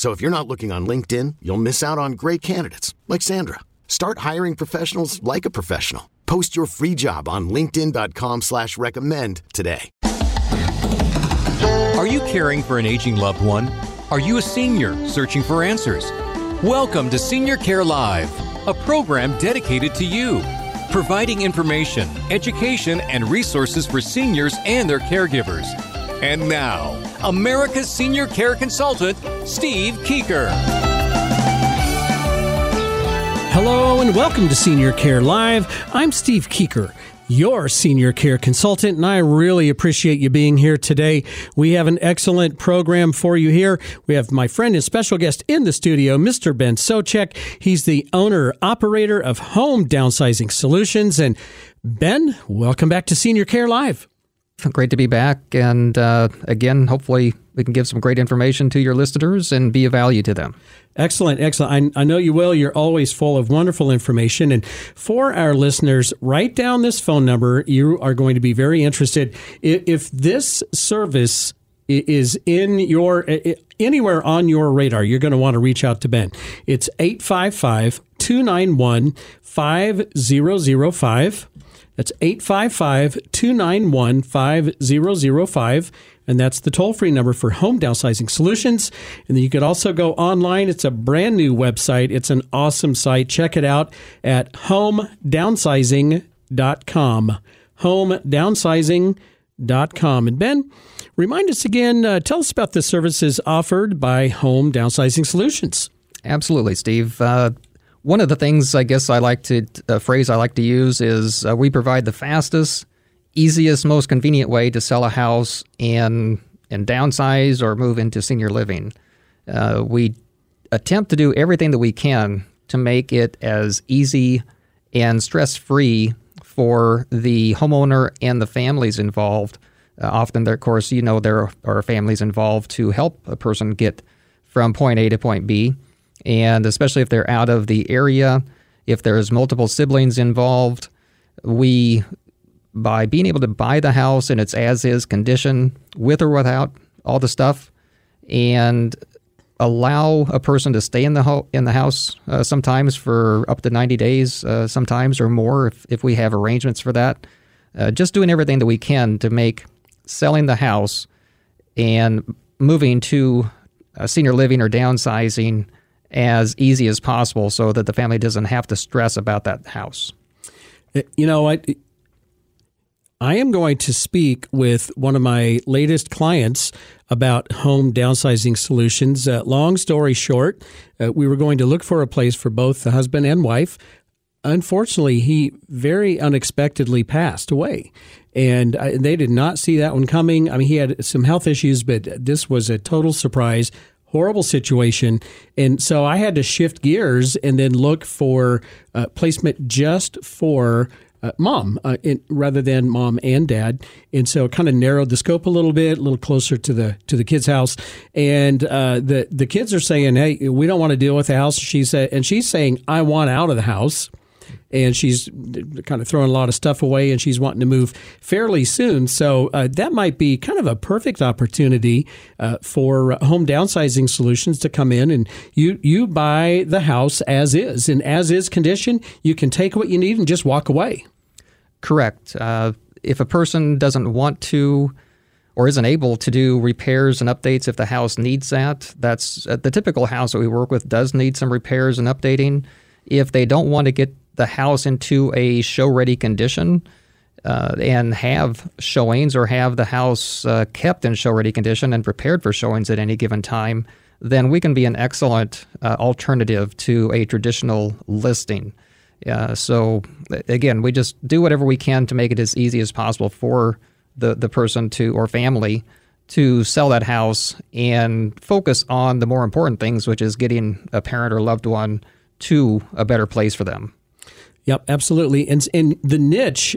So if you're not looking on LinkedIn, you'll miss out on great candidates like Sandra. Start hiring professionals like a professional. Post your free job on LinkedIn.com slash recommend today. Are you caring for an aging loved one? Are you a senior searching for answers? Welcome to Senior Care Live, a program dedicated to you, providing information, education, and resources for seniors and their caregivers. And now, America's senior care consultant, Steve Keeker. Hello and welcome to Senior Care Live. I'm Steve Keeker your senior care consultant, and I really appreciate you being here today. We have an excellent program for you here. We have my friend and special guest in the studio, Mr. Ben Socek. He's the owner operator of Home Downsizing Solutions. And Ben, welcome back to Senior Care Live. Great to be back. And uh, again, hopefully, we can give some great information to your listeners and be of value to them. Excellent, excellent. I, I, know you will. You're always full of wonderful information. And for our listeners, write down this phone number. You are going to be very interested. If this service is in your anywhere on your radar, you're going to want to reach out to Ben. It's 855 291 5005. That's 855 291 5005. And that's the toll free number for home downsizing solutions. And then you could also go online. It's a brand new website. It's an awesome site. Check it out at homedownsizing.com. Homedownsizing.com. And Ben, remind us again, uh, tell us about the services offered by Home Downsizing Solutions. Absolutely, Steve. Uh, one of the things I guess I like to, a phrase I like to use is uh, we provide the fastest, easiest, most convenient way to sell a house and and downsize or move into senior living. Uh, we attempt to do everything that we can to make it as easy and stress free for the homeowner and the families involved. Uh, often, there, of course, you know there are families involved to help a person get from point A to point B, and especially if they're out of the area, if there's multiple siblings involved, we by being able to buy the house in its as is condition, with or without all the stuff, and allow a person to stay in the ho- in the house uh, sometimes for up to 90 days, uh, sometimes or more if, if we have arrangements for that. Uh, just doing everything that we can to make selling the house and moving to senior living or downsizing as easy as possible so that the family doesn't have to stress about that house. You know, I, I am going to speak with one of my latest clients about home downsizing solutions. Uh, long story short, uh, we were going to look for a place for both the husband and wife. Unfortunately, he very unexpectedly passed away. And I, they did not see that one coming. I mean, he had some health issues, but this was a total surprise horrible situation. And so I had to shift gears and then look for uh, placement just for uh, mom uh, in, rather than mom and dad, and so it kind of narrowed the scope a little bit, a little closer to the to the kids' house. And uh, the the kids are saying, "Hey, we don't want to deal with the house." She said, and she's saying, "I want out of the house." And she's kind of throwing a lot of stuff away and she's wanting to move fairly soon. So uh, that might be kind of a perfect opportunity uh, for home downsizing solutions to come in and you you buy the house as is in as is condition. You can take what you need and just walk away. Correct. Uh, if a person doesn't want to or isn't able to do repairs and updates if the house needs that, that's uh, the typical house that we work with does need some repairs and updating If they don't want to get the house into a show ready condition, uh, and have showings or have the house uh, kept in show ready condition and prepared for showings at any given time, then we can be an excellent uh, alternative to a traditional listing. Uh, so, again, we just do whatever we can to make it as easy as possible for the, the person to or family to sell that house and focus on the more important things, which is getting a parent or loved one to a better place for them. Yep, absolutely. And, and the niche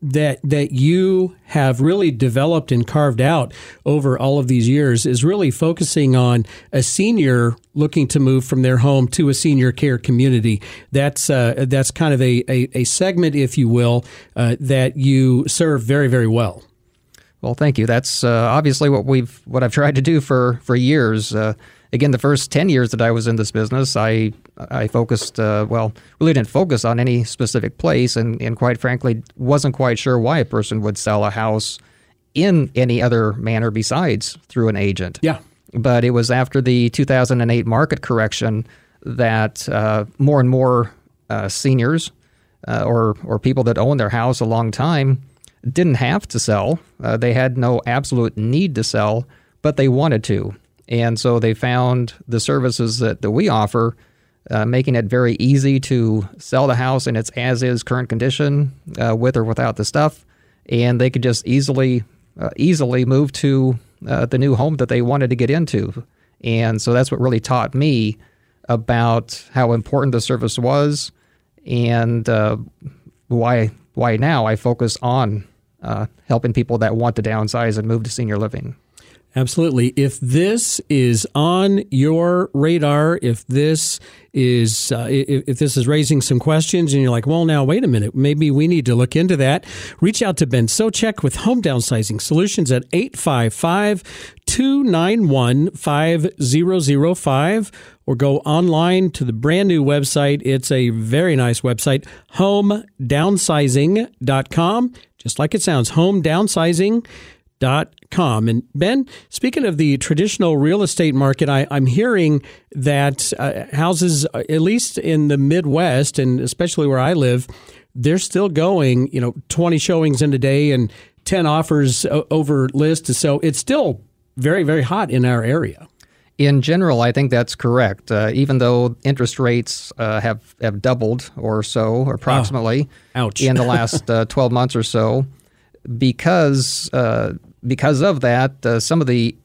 that that you have really developed and carved out over all of these years is really focusing on a senior looking to move from their home to a senior care community. That's uh, that's kind of a, a, a, segment, if you will, uh, that you serve very very well. Well, thank you. That's uh, obviously what we've what I've tried to do for for years. Again, the first 10 years that I was in this business, I, I focused, uh, well, really didn't focus on any specific place and, and quite frankly, wasn't quite sure why a person would sell a house in any other manner besides through an agent. Yeah. But it was after the 2008 market correction that uh, more and more uh, seniors uh, or, or people that own their house a long time didn't have to sell. Uh, they had no absolute need to sell, but they wanted to. And so they found the services that, that we offer, uh, making it very easy to sell the house in its as is current condition, uh, with or without the stuff. And they could just easily, uh, easily move to uh, the new home that they wanted to get into. And so that's what really taught me about how important the service was and uh, why, why now I focus on uh, helping people that want to downsize and move to senior living. Absolutely. If this is on your radar, if this is uh, if, if, this is raising some questions and you're like, well, now wait a minute, maybe we need to look into that. Reach out to Ben Socek with Home Downsizing Solutions at 855 291 5005 or go online to the brand new website. It's a very nice website, homedownsizing.com, just like it sounds, home downsizing com. And Ben, speaking of the traditional real estate market, I, am hearing that uh, houses, uh, at least in the Midwest and especially where I live, they're still going, you know, 20 showings in a day and 10 offers over list. So it's still very, very hot in our area. In general, I think that's correct. Uh, even though interest rates uh, have have doubled or so, approximately, oh, in the last uh, 12 months or so, because uh, because of that, uh, some of the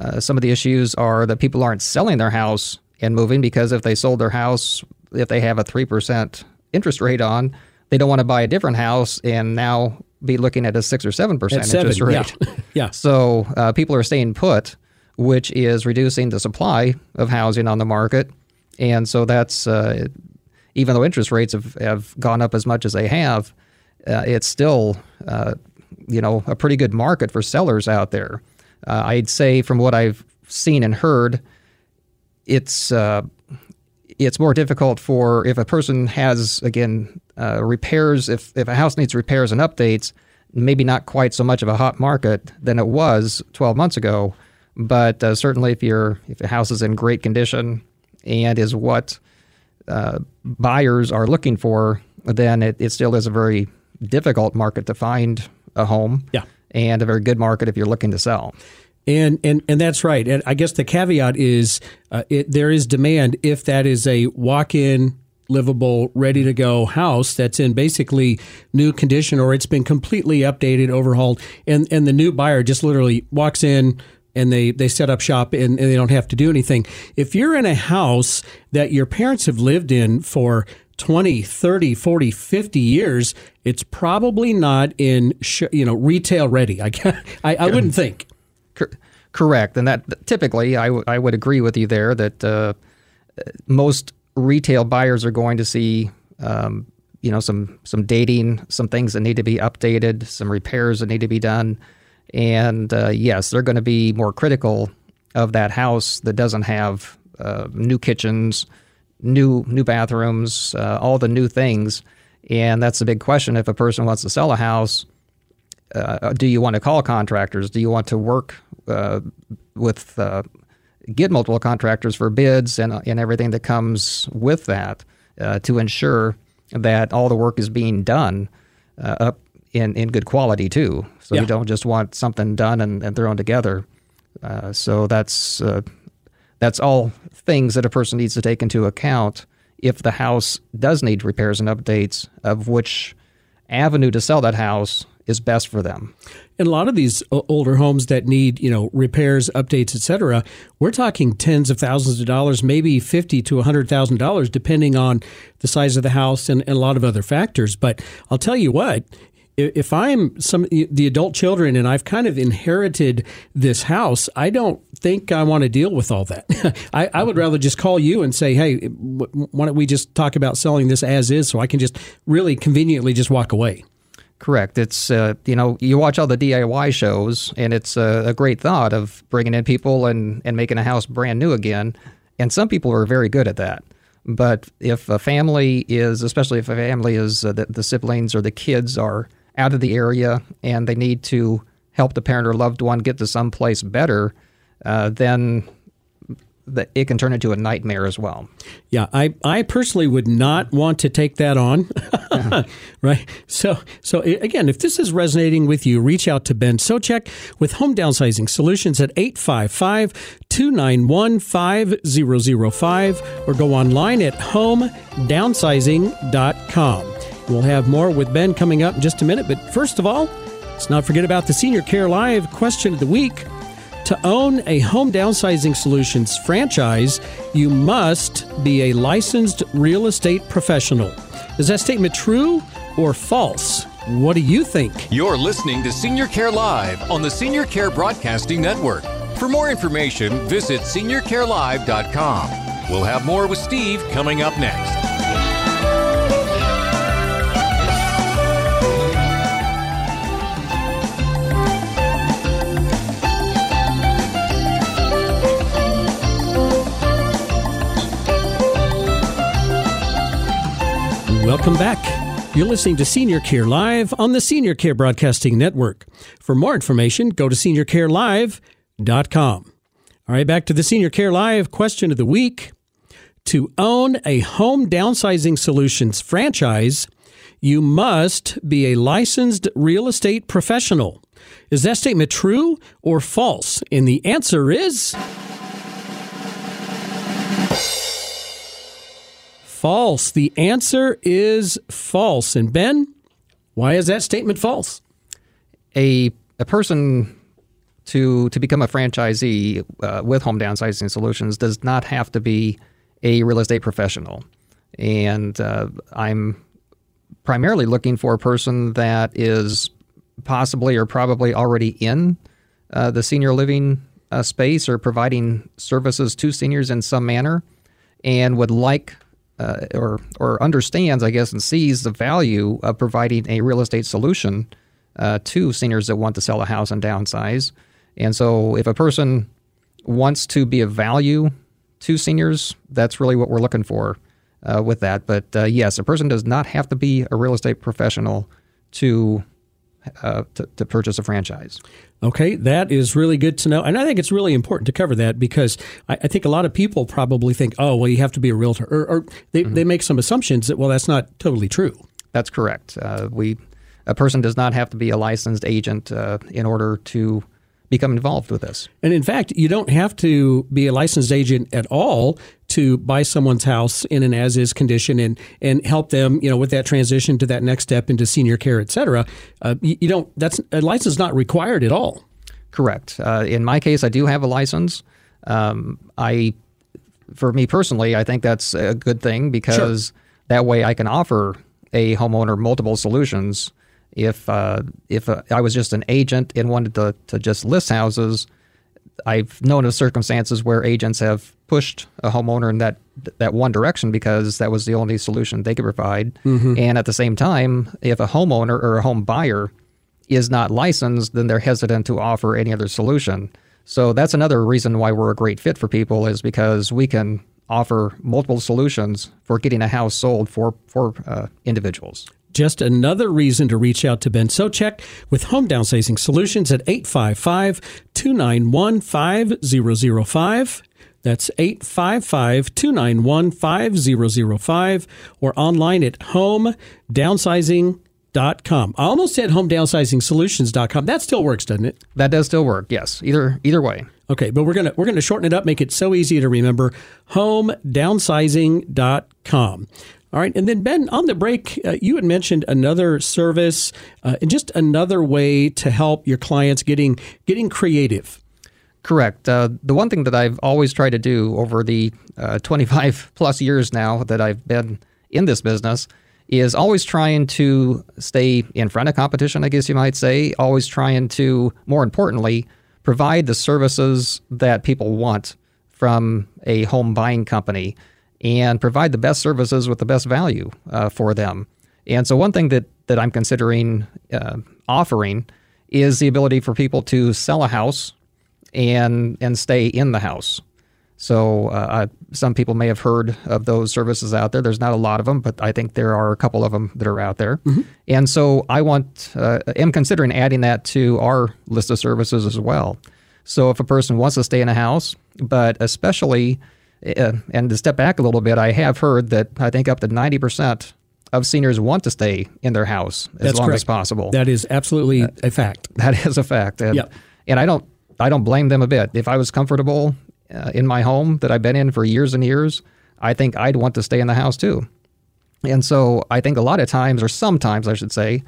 uh, some of the issues are that people aren't selling their house and moving because if they sold their house, if they have a three percent interest rate on, they don't want to buy a different house and now be looking at a six or seven percent interest rate. Yeah. yeah. So uh, people are staying put, which is reducing the supply of housing on the market, and so that's uh, even though interest rates have, have gone up as much as they have, uh, it's still uh, you know a pretty good market for sellers out there. Uh, I'd say from what I've seen and heard, it's uh, it's more difficult for if a person has again uh, repairs if if a house needs repairs and updates, maybe not quite so much of a hot market than it was 12 months ago. But uh, certainly, if your if a house is in great condition and is what uh, buyers are looking for, then it, it still is a very difficult market to find a home. Yeah. And a very good market if you're looking to sell. And and and that's right. And I guess the caveat is uh, it, there is demand if that is a walk-in livable, ready to go house that's in basically new condition or it's been completely updated, overhauled, and and the new buyer just literally walks in and they they set up shop and, and they don't have to do anything. If you're in a house that your parents have lived in for 20, 30, 40, 50 years, it's probably not in sh- you know retail ready. I I, I wouldn't think. Correct, and that typically I, w- I would agree with you there that uh, most retail buyers are going to see um, you know some some dating, some things that need to be updated, some repairs that need to be done, and uh, yes, they're going to be more critical of that house that doesn't have uh, new kitchens, new new bathrooms, uh, all the new things. And that's a big question. If a person wants to sell a house, uh, do you want to call contractors? Do you want to work uh, with uh, get multiple contractors for bids and and everything that comes with that? uh, to ensure that all the work is being done uh, up in, in good quality too. So Yeah. you don't just want something done and, and thrown together. Uh, so that's uh, that's all things that a person needs to take into account if the house does need repairs and updates of which avenue to sell that house is best for them. And a lot of these uh, older homes that need, you know, repairs, updates, etc., we're talking tens of thousands of dollars, maybe fifty to a hundred thousand dollars, depending on the size of the house and, and a lot of other factors. But I'll tell you what. If I'm some the adult children and I've kind of inherited this house, I don't think I want to deal with all that. I, I would rather just call you and say, "Hey, why don't we just talk about selling this as is, so I can just really conveniently just walk away." Correct. It's uh, you know you watch all the DIY shows, and it's a, a great thought of bringing in people and and making a house brand new again. And some people are very good at that. But if a family is, especially if a family is uh, the, the siblings or the kids are out of the area and they need to help the parent or loved one get to someplace better, uh, then the, it can turn into a nightmare as well. Yeah, I, I personally would not want to take that on. right. So so again, if this is resonating with you, reach out to Ben Sochek with Home Downsizing Solutions at 855-291-5005 or go online at homedownsizing.com. We'll have more with Ben coming up in just a minute, but first of all, let's not forget about the Senior Care Live question of the week. To own a home downsizing solutions franchise, you must be a licensed real estate professional. Is that statement true or false? What do you think? You're listening to Senior Care Live on the Senior Care Broadcasting Network. For more information, visit seniorcarelive.com. We'll have more with Steve coming up next. Welcome back. You're listening to Senior Care Live on the Senior Care Broadcasting Network. For more information, go to seniorcarelive.com. All right, back to the Senior Care Live question of the week. To own a home downsizing solutions franchise, you must be a licensed real estate professional. Is that statement true or false? And the answer is false. The answer is false. And Ben, why is that statement false? a a person to to become a franchisee uh, with home downsizing solutions does not have to be a real estate professional, and uh, I'm primarily looking for a person that is possibly or probably already in uh, the senior living uh, space or providing services to seniors in some manner, and would like uh, or or understands, I guess, and sees the value of providing a real estate solution uh, to seniors that want to sell a house and downsize. And so, if a person wants to be of value to seniors, that's really what we're looking for uh, with that. But uh, yes, a person does not have to be a real estate professional to uh, to, to purchase a franchise. Okay, that is really good to know. And I think it's really important to cover that because I, I think a lot of people probably think, oh, well, you have to be a realtor. Or, or they, they make some assumptions that, well, that's not totally true. That's correct. Uh, we a person does not have to be a licensed agent uh, in order to become involved with this. And in fact, you don't have to be a licensed agent at all to buy someone's house in an as-is condition and and help them, you know, with that transition to that next step into senior care, et cetera. Uh, you, you don't. That's a license is not required at all. Correct. Uh, in my case, I do have a license. Um, I, for me personally, I think that's a good thing because that way I can offer a homeowner multiple solutions. If uh, if uh, I was just an agent and wanted to, to just list houses, I've known of circumstances where agents have pushed a homeowner in that that one direction because that was the only solution they could provide. And at the same time, if a homeowner or a home buyer is not licensed, then they're hesitant to offer any other solution. So that's another reason why we're a great fit for people is because we can offer multiple solutions for getting a house sold for for uh, individuals. Just another reason to reach out to Ben Sochek with Home Downsizing Solutions at 855 291 5005. That's 855 291 5005 or online at homedownsizing.com. I almost said homedownsizing That still works, doesn't it? That does still work, yes. Either either way. Okay, but we're gonna we're gonna shorten it up, make it so easy to remember. Homedownsizing.com. All right, and then Ben, on the break, uh, you had mentioned another service uh, and just another way to help your clients getting getting creative. Correct. Uh, the one thing that I've always tried to do over the uh, 25 plus years now that I've been in this business is always trying to stay in front of competition, I guess you might say, always trying to, more importantly, provide the services that people want from a home buying company and provide the best services with the best value uh, for them. And so, one thing that, that I'm considering uh, offering is the ability for people to sell a house and and stay in the house. So uh, some people may have heard of those services out there. There's not a lot of them, but I think there are a couple of them that are out there. Mm-hmm. And so I want uh, am considering adding that to our list of services as well. So if a person wants to stay in a house, but especially uh, and to step back a little bit, I have heard that I think up to ninety percent of seniors want to stay in their house as That's long correct. as possible. That is absolutely a fact. That is a fact. And, yep. and I don't I don't blame them a bit. If I was comfortable uh, in my home that I've been in for years and years, I think I'd want to stay in the house too. And so I think a lot of times, or sometimes I should say,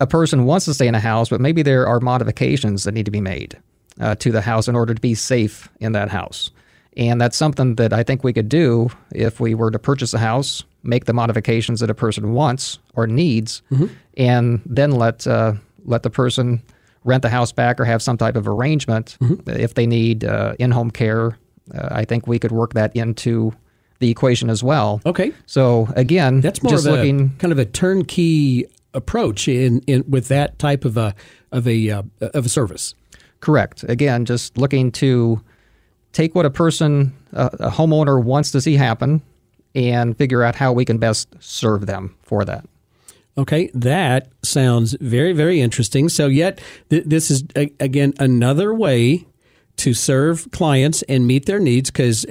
a person wants to stay in a house, but maybe there are modifications that need to be made uh, to the house in order to be safe in that house. And that's something that I think we could do if we were to purchase a house, make the modifications that a person wants or needs, mm-hmm. and then let uh, let the person rent the house back or have some type of arrangement mm-hmm. if they need uh, in-home care. Uh, I think we could work that into the equation as well. Okay. So again, that's more just of looking a, kind of a turnkey approach in, in with that type of a of a uh, of a service. Correct. Again, just looking to take what a person, a homeowner wants to see happen, and figure out how we can best serve them for that. Okay, that sounds very, very interesting. So, yet, th- this is, a- again, another way to serve clients and meet their needs because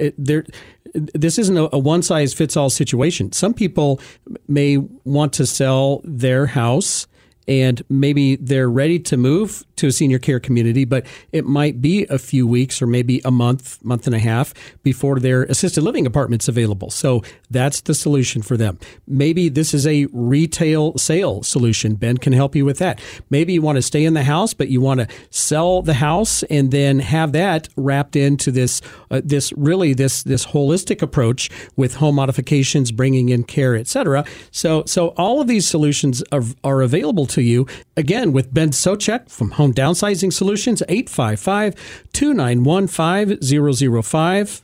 this isn't a one size fits all situation. Some people may want to sell their house and maybe they're ready to move to a senior care community, but it might be a few weeks or maybe a month, month and a half before their assisted living apartment's available. So that's the solution for them. Maybe this is a retail sale solution. Ben can help you with that. Maybe you want to stay in the house, but you want to sell the house and then have that wrapped into this uh, this really this this holistic approach with home modifications, bringing in care, etc. So so all of these solutions are, are available to you again with Ben Socek from Home Downsizing Solutions, 855 291 5005.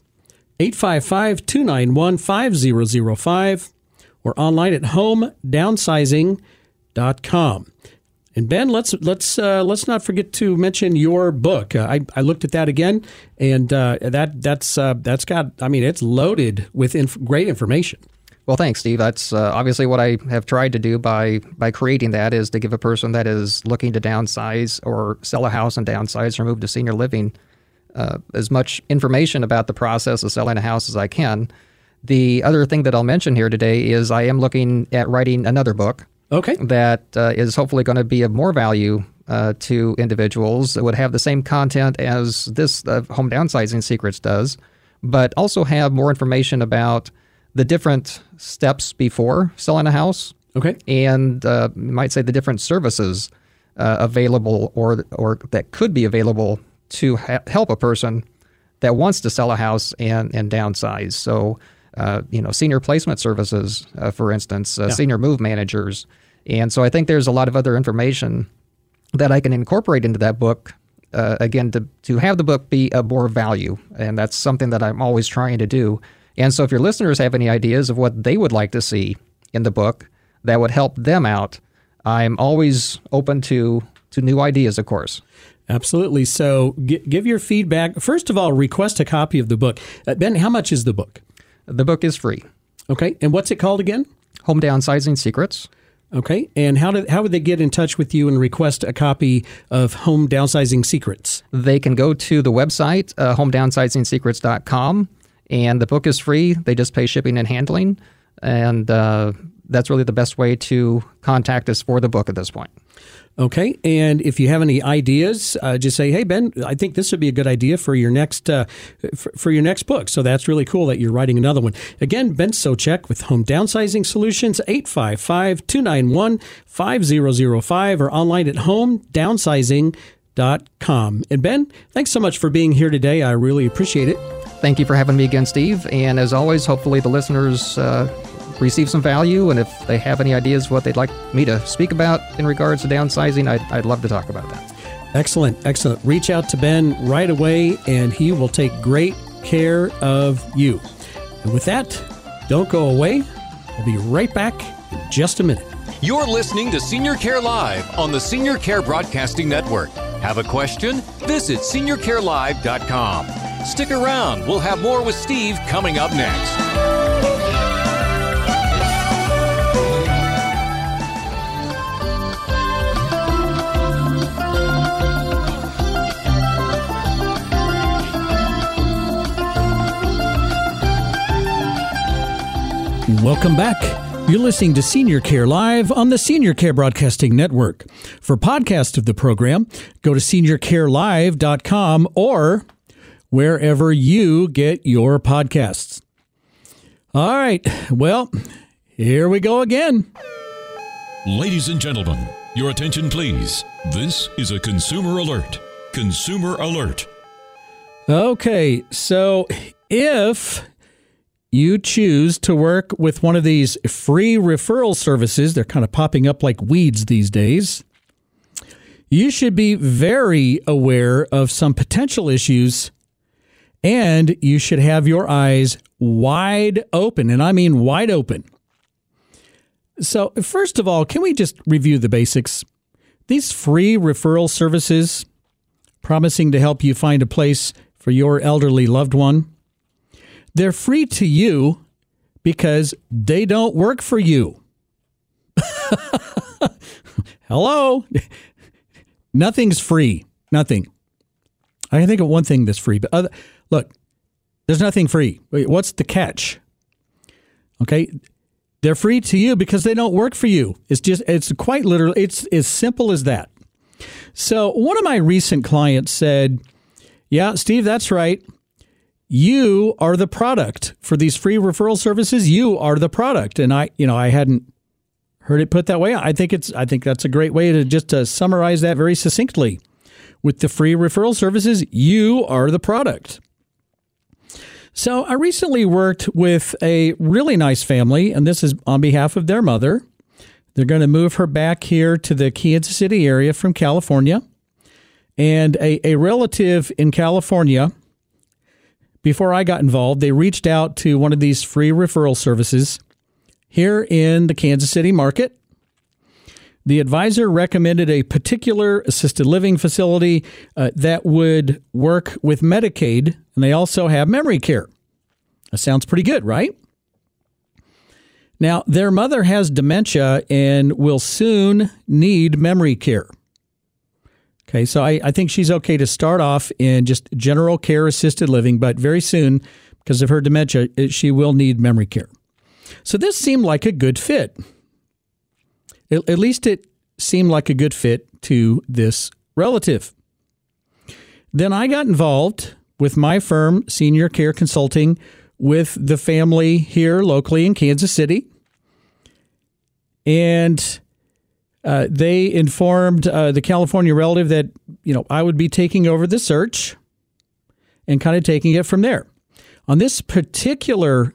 855 291 5005 or online at homedownsizing.com. And Ben, let's let's uh, let's not forget to mention your book. Uh, I, I looked at that again, and uh, that that's uh, that's got. I mean, it's loaded with inf- great information. Well, thanks, Steve. That's uh, obviously what I have tried to do by by creating that is to give a person that is looking to downsize or sell a house and downsize or move to senior living uh, as much information about the process of selling a house as I can. The other thing that I'll mention here today is I am looking at writing another book. Okay. That uh, is hopefully going to be of more value uh, to individuals that would have the same content as this uh, Home Downsizing Secrets does, but also have more information about the different steps before selling a house. Okay. And uh, you might say the different services uh, available or or that could be available to ha- help a person that wants to sell a house and and downsize. So. Uh, you know, senior placement services, uh, for instance, uh, yeah. senior move managers, and so I think there's a lot of other information that I can incorporate into that book. Uh, again, to to have the book be of more value, and that's something that I'm always trying to do. And so, if your listeners have any ideas of what they would like to see in the book that would help them out, I'm always open to to new ideas, of course. Absolutely. So, g- give your feedback. First of all, request a copy of the book. Uh, ben, how much is the book? The book is free. Okay. And what's it called again? Home Downsizing Secrets. Okay. And how did how would they get in touch with you and request a copy of Home Downsizing Secrets? They can go to the website, uh, homedownsizingsecrets.com, and the book is free. They just pay shipping and handling. And uh, that's really the best way to contact us for the book at this point. Okay, and if you have any ideas, uh, just say, "Hey Ben, I think this would be a good idea for your next uh, for, for, your next book." So that's really cool that you're writing another one. Again, Ben Socek with Home Downsizing Solutions 855-291-5005 or online at homedownsizing.com. And Ben, thanks so much for being here today. I really appreciate it. Thank you for having me again, Steve. And as always, hopefully the listeners uh, receive some value. And if they have any ideas what they'd like me to speak about in regards to downsizing, I'd, I'd love to talk about that. Excellent, excellent. Reach out to Ben right away, and he will take great care of you. And with that, don't go away. I'll be right back in just a minute. You're listening to Senior Care Live on the Senior Care Broadcasting Network. Have a question? Visit seniorcarelive.com. Stick around. We'll have more with Steve coming up next. Welcome back. You're listening to Senior Care Live on the Senior Care Broadcasting Network. For podcast of the program, go to seniorcarelive.com or wherever you get your podcasts. All right. Well, here we go again. Ladies and gentlemen, your attention please. This is a consumer alert. Consumer alert. Okay. So if you choose to work with one of these free referral services, they're kind of popping up like weeds these days, you should be very aware of some potential issues and you should have your eyes wide open. And I mean wide open. So, first of all, can we just review the basics? These free referral services promising to help you find a place for your elderly loved one they're free to you because they don't work for you. Hello? Nothing's free. Nothing. I can think of one thing that's free, but other, look, there's nothing free. What's the catch? Okay, they're free to you because they don't work for you. It's just it's quite literal. It's as simple as that. So one of my recent clients said, "Yeah, Steve, that's right. You are the product for these free referral services. You are the product. And I, you know, I hadn't heard it put that way. I think it's I think that's a great way to just to summarize that very succinctly. With the free referral services, you are the product. So I recently worked with a really nice family, and this is on behalf of their mother. They're going to move her back here to the Kansas City area from California. And a, a relative in California before I got involved, they reached out to one of these free referral services here in the Kansas City market. The advisor recommended a particular assisted living facility uh, that would work with Medicaid, and they also have memory care. That sounds pretty good, right? Now, their mother has dementia and will soon need memory care. Okay, so I, I think she's okay to start off in just general care assisted living, but very soon, because of her dementia, she will need memory care. So this seemed like a good fit. At, at least it seemed like a good fit to this relative. Then I got involved with my firm, Senior Care Consulting, with the family here locally in Kansas City. And uh, they informed uh, the California relative that you know I would be taking over the search and kind of taking it from there. On this particular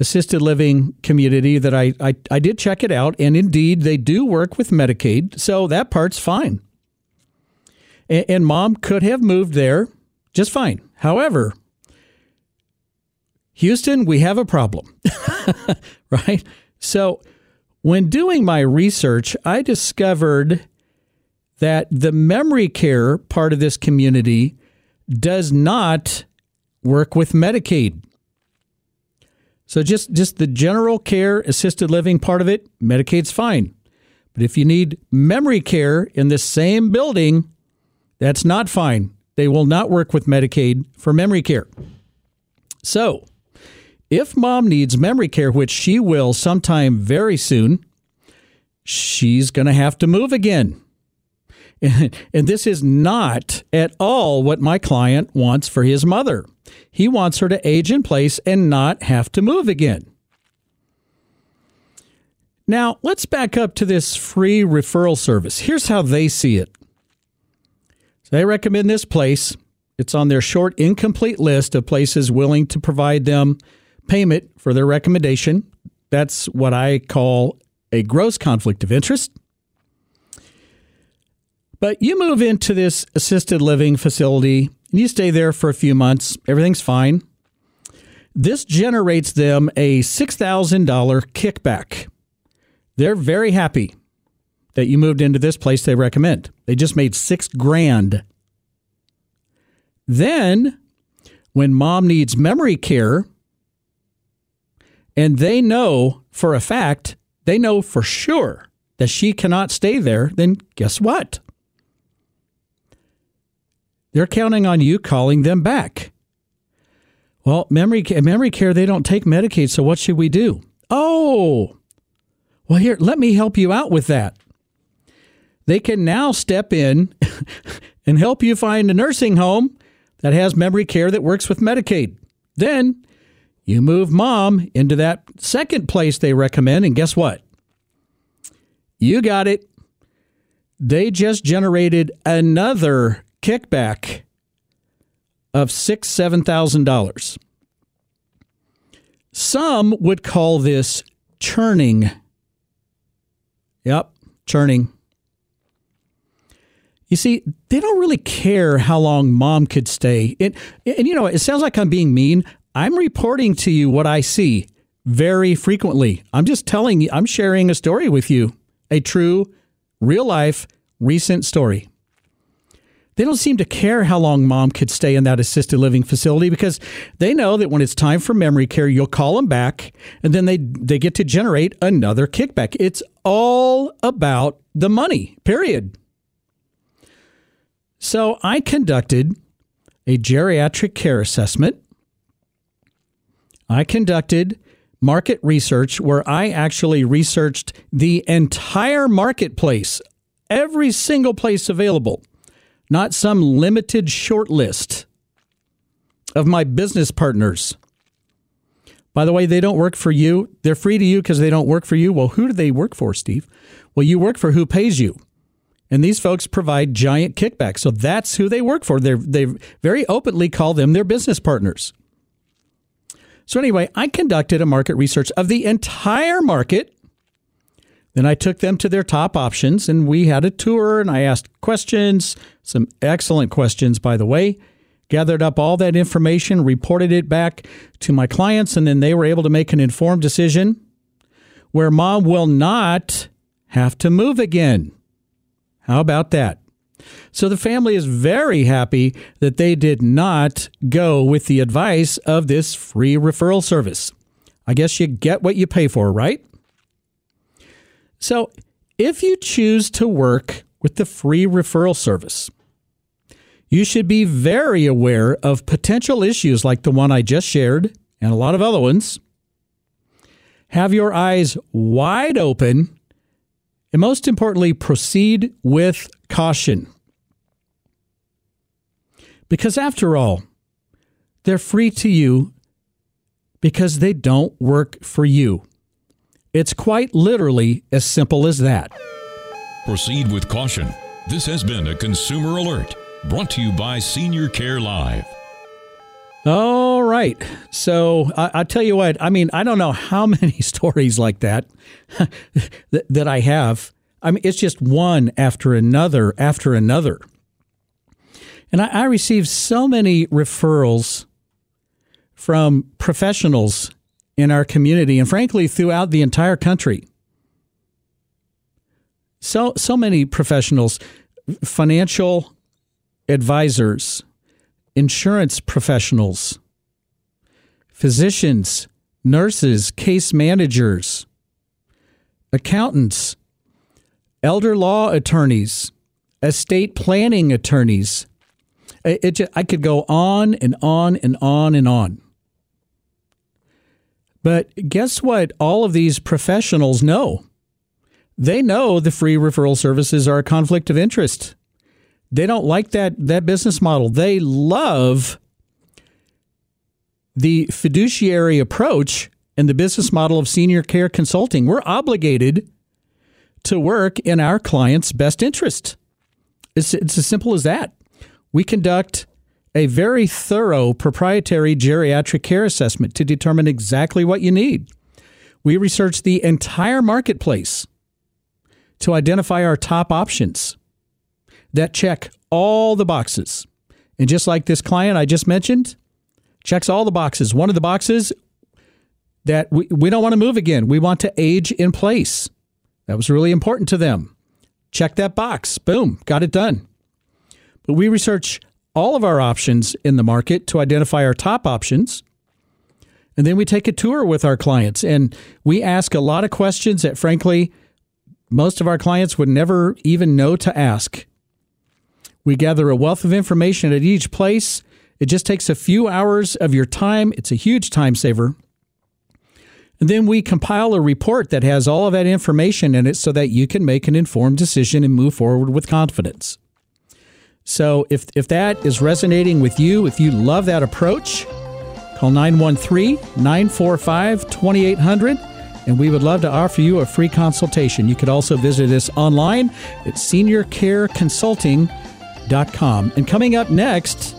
assisted living community that I, I, I did check it out, and indeed they do work with Medicaid, so that part's fine. And, and mom could have moved there just fine. However, Houston, we have a problem, right? So when doing my research, I discovered that the memory care part of this community does not work with Medicaid. So just just the general care assisted living part of it, Medicaid's fine. But if you need memory care in the same building, that's not fine. They will not work with Medicaid for memory care. So, if mom needs memory care, which she will sometime very soon, she's going to have to move again. And, and, this is not at all what my client wants for his mother. He wants her to age in place and not have to move again. Now, let's back up to this free referral service. Here's how they see it. So they recommend this place. It's on their short, incomplete list of places willing to provide them payment for their recommendation. That's what I call a gross conflict of interest. But you move into this assisted living facility and you stay there for a few months, everything's fine. This generates them a $6,000 kickback. They're very happy that you moved into this place they recommend. They just made 6 grand. Then when mom needs memory care and they know for a fact, they know for sure that she cannot stay there, then guess what? They're counting on you calling them back. Well, memory memory care they don't take Medicaid, so what should we do? Oh. Well, here, let me help you out with that. They can now step in and help you find a nursing home that has memory care that works with Medicaid. Then you move mom into that second place they recommend, and guess what? You got it. They just generated another kickback of six, seven thousand dollars. Some would call this churning. Yep, churning. You see, they don't really care how long mom could stay. It, and you know, it sounds like I'm being mean. I'm reporting to you what I see very frequently. I'm just telling you, I'm sharing a story with you, a true, real life, recent story. They don't seem to care how long mom could stay in that assisted living facility because they know that when it's time for memory care, you'll call them back and then they, they get to generate another kickback. It's all about the money, period. So I conducted a geriatric care assessment. I conducted market research where I actually researched the entire marketplace, every single place available not some limited short list of my business partners. By the way, they don't work for you. They're free to you because they don't work for you. Well, who do they work for, Steve? Well, you work for who pays you. And these folks provide giant kickbacks. So that's who they work for. They're, they very openly call them their business partners. So, anyway, I conducted a market research of the entire market then I took them to their top options and we had a tour and I asked questions, some excellent questions, by the way. Gathered up all that information, reported it back to my clients, and then they were able to make an informed decision where mom will not have to move again. How about that? So the family is very happy that they did not go with the advice of this free referral service. I guess you get what you pay for, right? So, if you choose to work with the free referral service, you should be very aware of potential issues like the one I just shared and a lot of other ones. Have your eyes wide open, and most importantly, proceed with caution. Because after all, they're free to you because they don't work for you. It's quite literally as simple as that. Proceed with caution. This has been a Consumer Alert brought to you by Senior Care Live. All right. So I, I, tell you what, I mean, I don't know how many stories like that, that that I have. I mean, it's just one after another after another. And I, I received so many referrals from professionals in our community and frankly throughout the entire country. So so many professionals, financial advisors, insurance professionals, physicians, nurses, case managers, accountants, elder law attorneys, estate planning attorneys. It, it, I could go on and on and on and on. But guess what? All of these professionals know. They know the free referral services are a conflict of interest. They don't like that that business model. They love the fiduciary approach and the business model of senior care consulting. We're obligated to work in our client's best interest. It's, it's as simple as that. We conduct a very thorough proprietary geriatric care assessment to determine exactly what you need. We research the entire marketplace to identify our top options that check all the boxes. And just like this client I just mentioned, checks all the boxes. One of the boxes that we, we don't want to move again. We want to age in place. That was really important to them. Check that box. Boom, got it done. But we research all of our options in the market to identify our top options. And then we take a tour with our clients and we ask a lot of questions that, frankly, most of our clients would never even know to ask. We gather a wealth of information at each place. It just takes a few hours of your time. It's a huge time saver. And then we compile a report that has all of that information in it so that you can make an informed decision and move forward with confidence. So if, if that is resonating with you, if you love that approach, call 913 945 2800 and we would love to offer you a free consultation. You could also visit us online at seniorcareconsulting.com. And coming up next,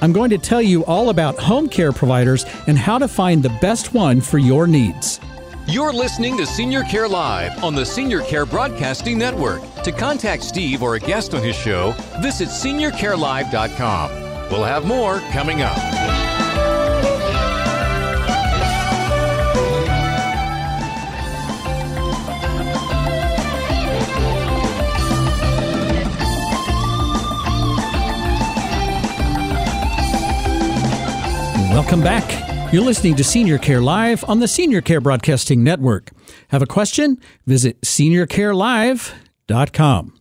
I'm going to tell you all about home care providers and how to find the best one for your needs. You're listening to Senior Care Live on the Senior Care Broadcasting Network. To contact Steve or a guest on his show, visit seniorcarelive.com. We'll have more coming up. Welcome back. You're listening to Senior Care Live on the Senior Care Broadcasting Network. Have a question? Visit seniorcarelive.com.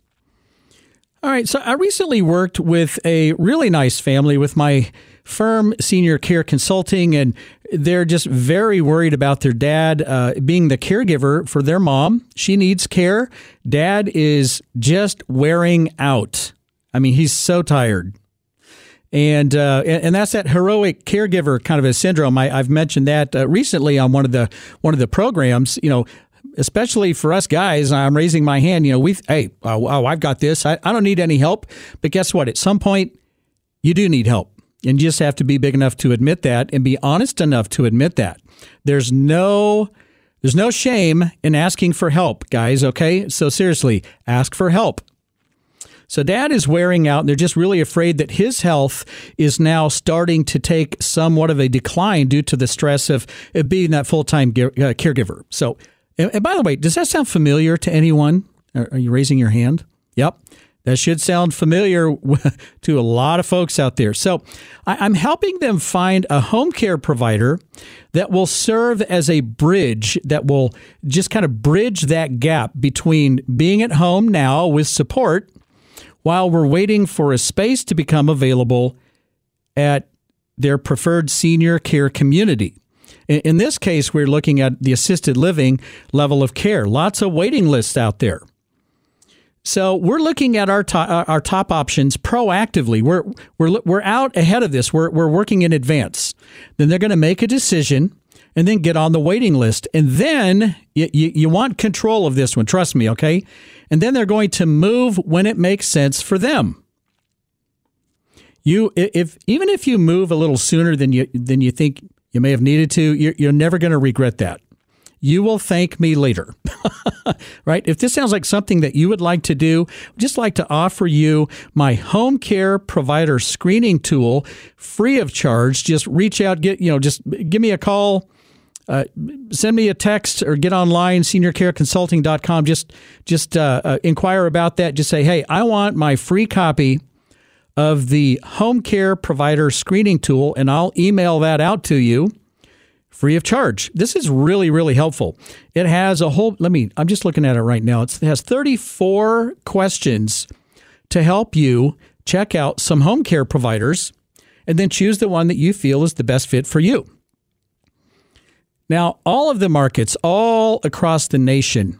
All right, so I recently worked with a really nice family with my firm, Senior Care Consulting, and they're just very worried about their dad uh, being the caregiver for their mom. She needs care. Dad is just wearing out. I mean, he's so tired and uh, and that's that heroic caregiver kind of a syndrome. I, have mentioned that uh, recently on one of the one of the programs. You know, especially for us guys, I'm raising my hand. You know, we hey, oh, oh, I've got this. I, I don't need any help. But guess what? At some point, you do need help, and you just have to be big enough to admit that and be honest enough to admit that. There's no there's no shame in asking for help, guys. Okay, so seriously, ask for help. So dad is wearing out, and they're just really afraid that his health is now starting to take somewhat of a decline due to the stress of, being that full time uh, caregiver. So, and, by the way, does that sound familiar to anyone? Are you raising your hand? Yep. That should sound familiar to a lot of folks out there. So, I'm helping them find a home care provider that will serve as a bridge that will just kind of bridge that gap between being at home now with support while we're waiting for a space to become available at their preferred senior care community. In this case, we're looking at the assisted living level of care. Lots of waiting lists out there. So we're looking at our top, uh, our top options proactively. We're we're we're out ahead of this. We're we're working in advance. Then they're going to make a decision and then get on the waiting list. And then you, you, you want control of this one. Trust me, okay? And then they're going to move when it makes sense for them. You, if even if you move a little sooner than you than you think you may have needed to, you're, you're never going to regret that. You will thank me later. right? If this sounds like something that you would like to do, I'd just like to offer you my home care provider screening tool free of charge. Just reach out, get, you know, just give me a call uh, send me a text or get online seniorcareconsulting.com just just uh, uh, inquire about that just say hey i want my free copy of the home care provider screening tool and i'll email that out to you free of charge. This is really, really helpful. It has a whole, let me, I'm just looking at it right now. It's, it has 34 questions to help you check out some home care providers and then choose the one that you feel is the best fit for you. Now, all of the markets, all across the nation,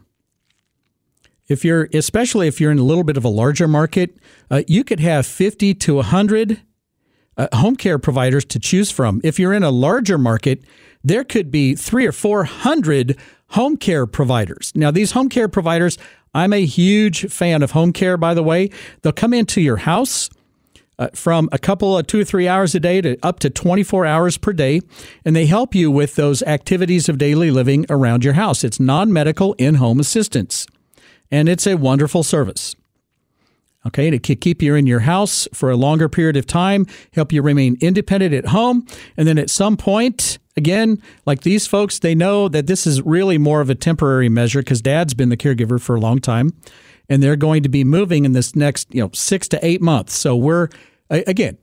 if you're, especially if you're in a little bit of a larger market, uh, you could have 50 to 100 uh, home care providers to choose from. If you're in a larger market, there could be three or 400 home care providers. Now, these home care providers, I'm a huge fan of home care, by the way. They'll come into your house. Uh, from a couple of two or three hours a day to up to 24 hours per day, and they help you with those activities of daily living around your house. It's non medical in home assistance, and it's a wonderful service. Okay, to keep you in your house for a longer period of time, help you remain independent at home. And then at some point, again, like these folks, they know that this is really more of a temporary measure because dad's been the caregiver for a long time. And they're going to be moving in this next, you know, six to eight months. So we're, again,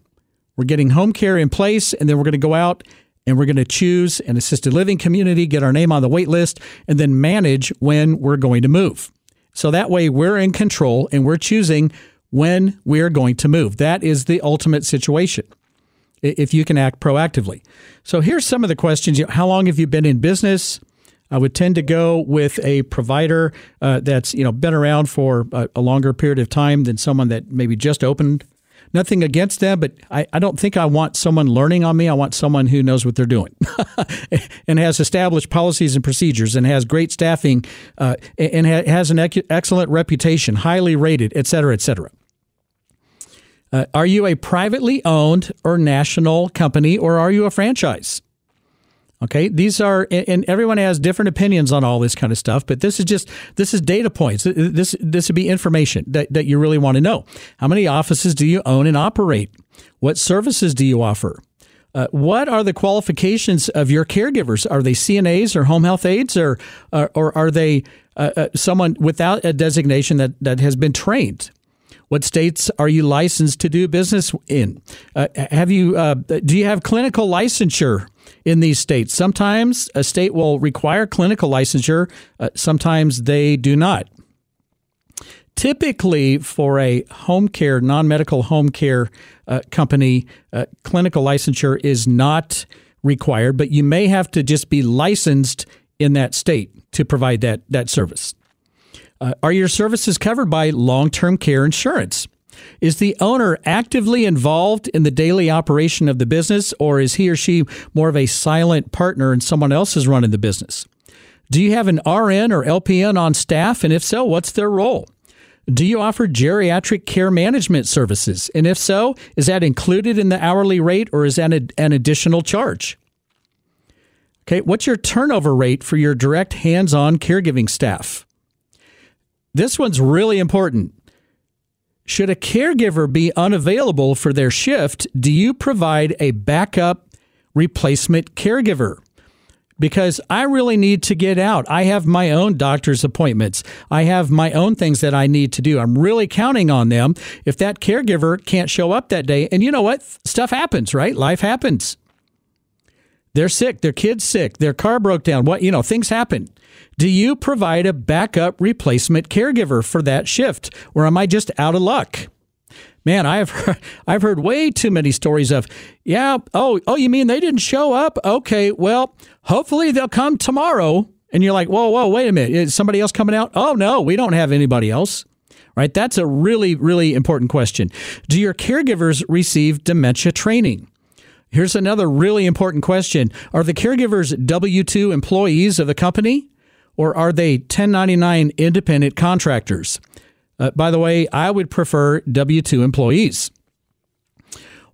we're getting home care in place and then we're going to go out and we're going to choose an assisted living community, get our name on the wait list, and then manage when we're going to move. So that way we're in control and we're choosing when we're going to move. That is the ultimate situation if you can act proactively. So here's some of the questions. How long have you been in business? I would tend to go with a provider uh, that's you know been around for a, a, longer period of time than someone that maybe just opened. Nothing against them, but I, I don't think I want someone learning on me. I want someone who knows what they're doing and has established policies and procedures and has great staffing uh, and ha- has an ec- excellent reputation, highly rated, et cetera, et cetera. Uh, are you a privately owned or national company or are you a franchise? Okay, these are, and everyone has different opinions on all this kind of stuff, but this is just, this is data points. This, this would be information that, that you really want to know. How many offices do you own and operate? What services do you offer? Uh, what are the qualifications of your caregivers? Are they CNAs or home health aides, or or, or are they uh, uh, someone without a designation that, that has been trained? What states are you licensed to do business in? Uh, have you uh, do you have clinical licensure in these states? Sometimes a state will require clinical licensure. Uh, sometimes they do not. Typically, for a home care, non medical home care uh, company, uh, clinical licensure is not required, but you may have to just be licensed in that state to provide that, that service. Uh, are your services covered by long term care insurance? Is the owner actively involved in the daily operation of the business, or is he or she more of a silent partner and someone else is running the business? Do you have an RN or LPN on staff? And if so, what's their role? Do you offer geriatric care management services? And if so, is that included in the hourly rate or is that an additional charge? Okay, what's your turnover rate for your direct hands on caregiving staff? This one's really important. Should a caregiver be unavailable for their shift, do you provide a backup replacement caregiver? Because I really need to get out. I have my own doctor's appointments. I have my own things that I need to do. I'm really counting on them. If that caregiver can't show up that day, and you know what? Stuff happens, right? Life happens. They're sick, their kid's sick, their car broke down. What, you know, things happen. Do you provide a backup replacement caregiver for that shift, or am I just out of luck? Man, I've heard, I've heard way too many stories of, yeah, oh, oh, you mean they didn't show up? Okay, well, hopefully they'll come tomorrow. And you're like, whoa, whoa, wait a minute, is somebody else coming out? Oh no, we don't have anybody else. Right? That's a really, really important question. Do your caregivers receive dementia training? Here's another really important question Are the caregivers W 2 employees of the company or are they 1099 independent contractors? Uh, by the way, I would prefer W 2 employees.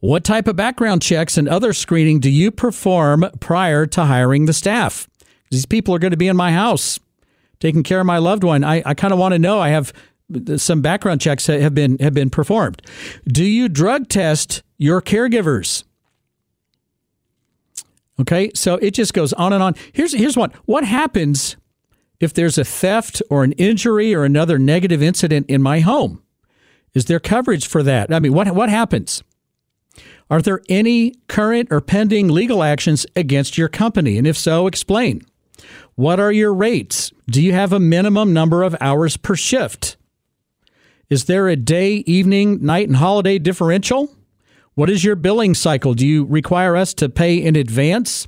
What type of background checks and other screening do you perform prior to hiring the staff? These people are going to be in my house taking care of my loved one. I, I kind of want to know. I have some background checks have been have been performed. Do you drug test your caregivers? Okay, so it just goes on and on. Here's here's one. What happens if there's a theft or an injury or another negative incident in my home? Is there coverage for that? I mean, what what happens? Are there any current or pending legal actions against your company? And if so, explain. What are your rates? Do you have a minimum number of hours per shift? Is there a day, evening, night, and holiday differential? What is your billing cycle? Do you require us to pay in advance?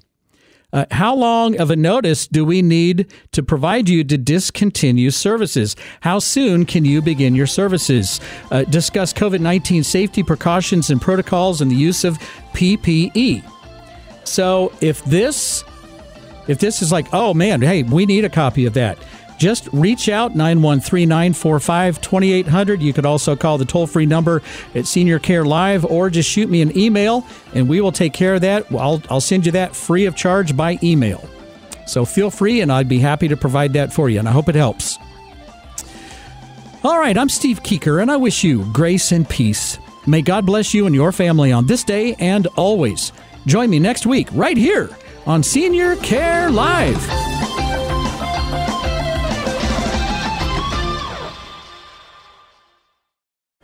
Uh, how long of a notice do we need to provide you to discontinue services? How soon can you begin your services? Uh, discuss COVID 19 safety precautions and protocols and the use of PPE. So if this if this is like, oh man, hey, we need a copy of that, just reach out 913 945 2800. You could also call the toll free number at Senior Care Live or just shoot me an email and we will take care of that. I'll, I'll send you that free of charge by email. So feel free and I'd be happy to provide that for you. And I hope it helps. All right, I'm Steve Keeker and I wish you grace and peace. May God bless you and your family on this day and always. Join me next week right here on Senior Care Live.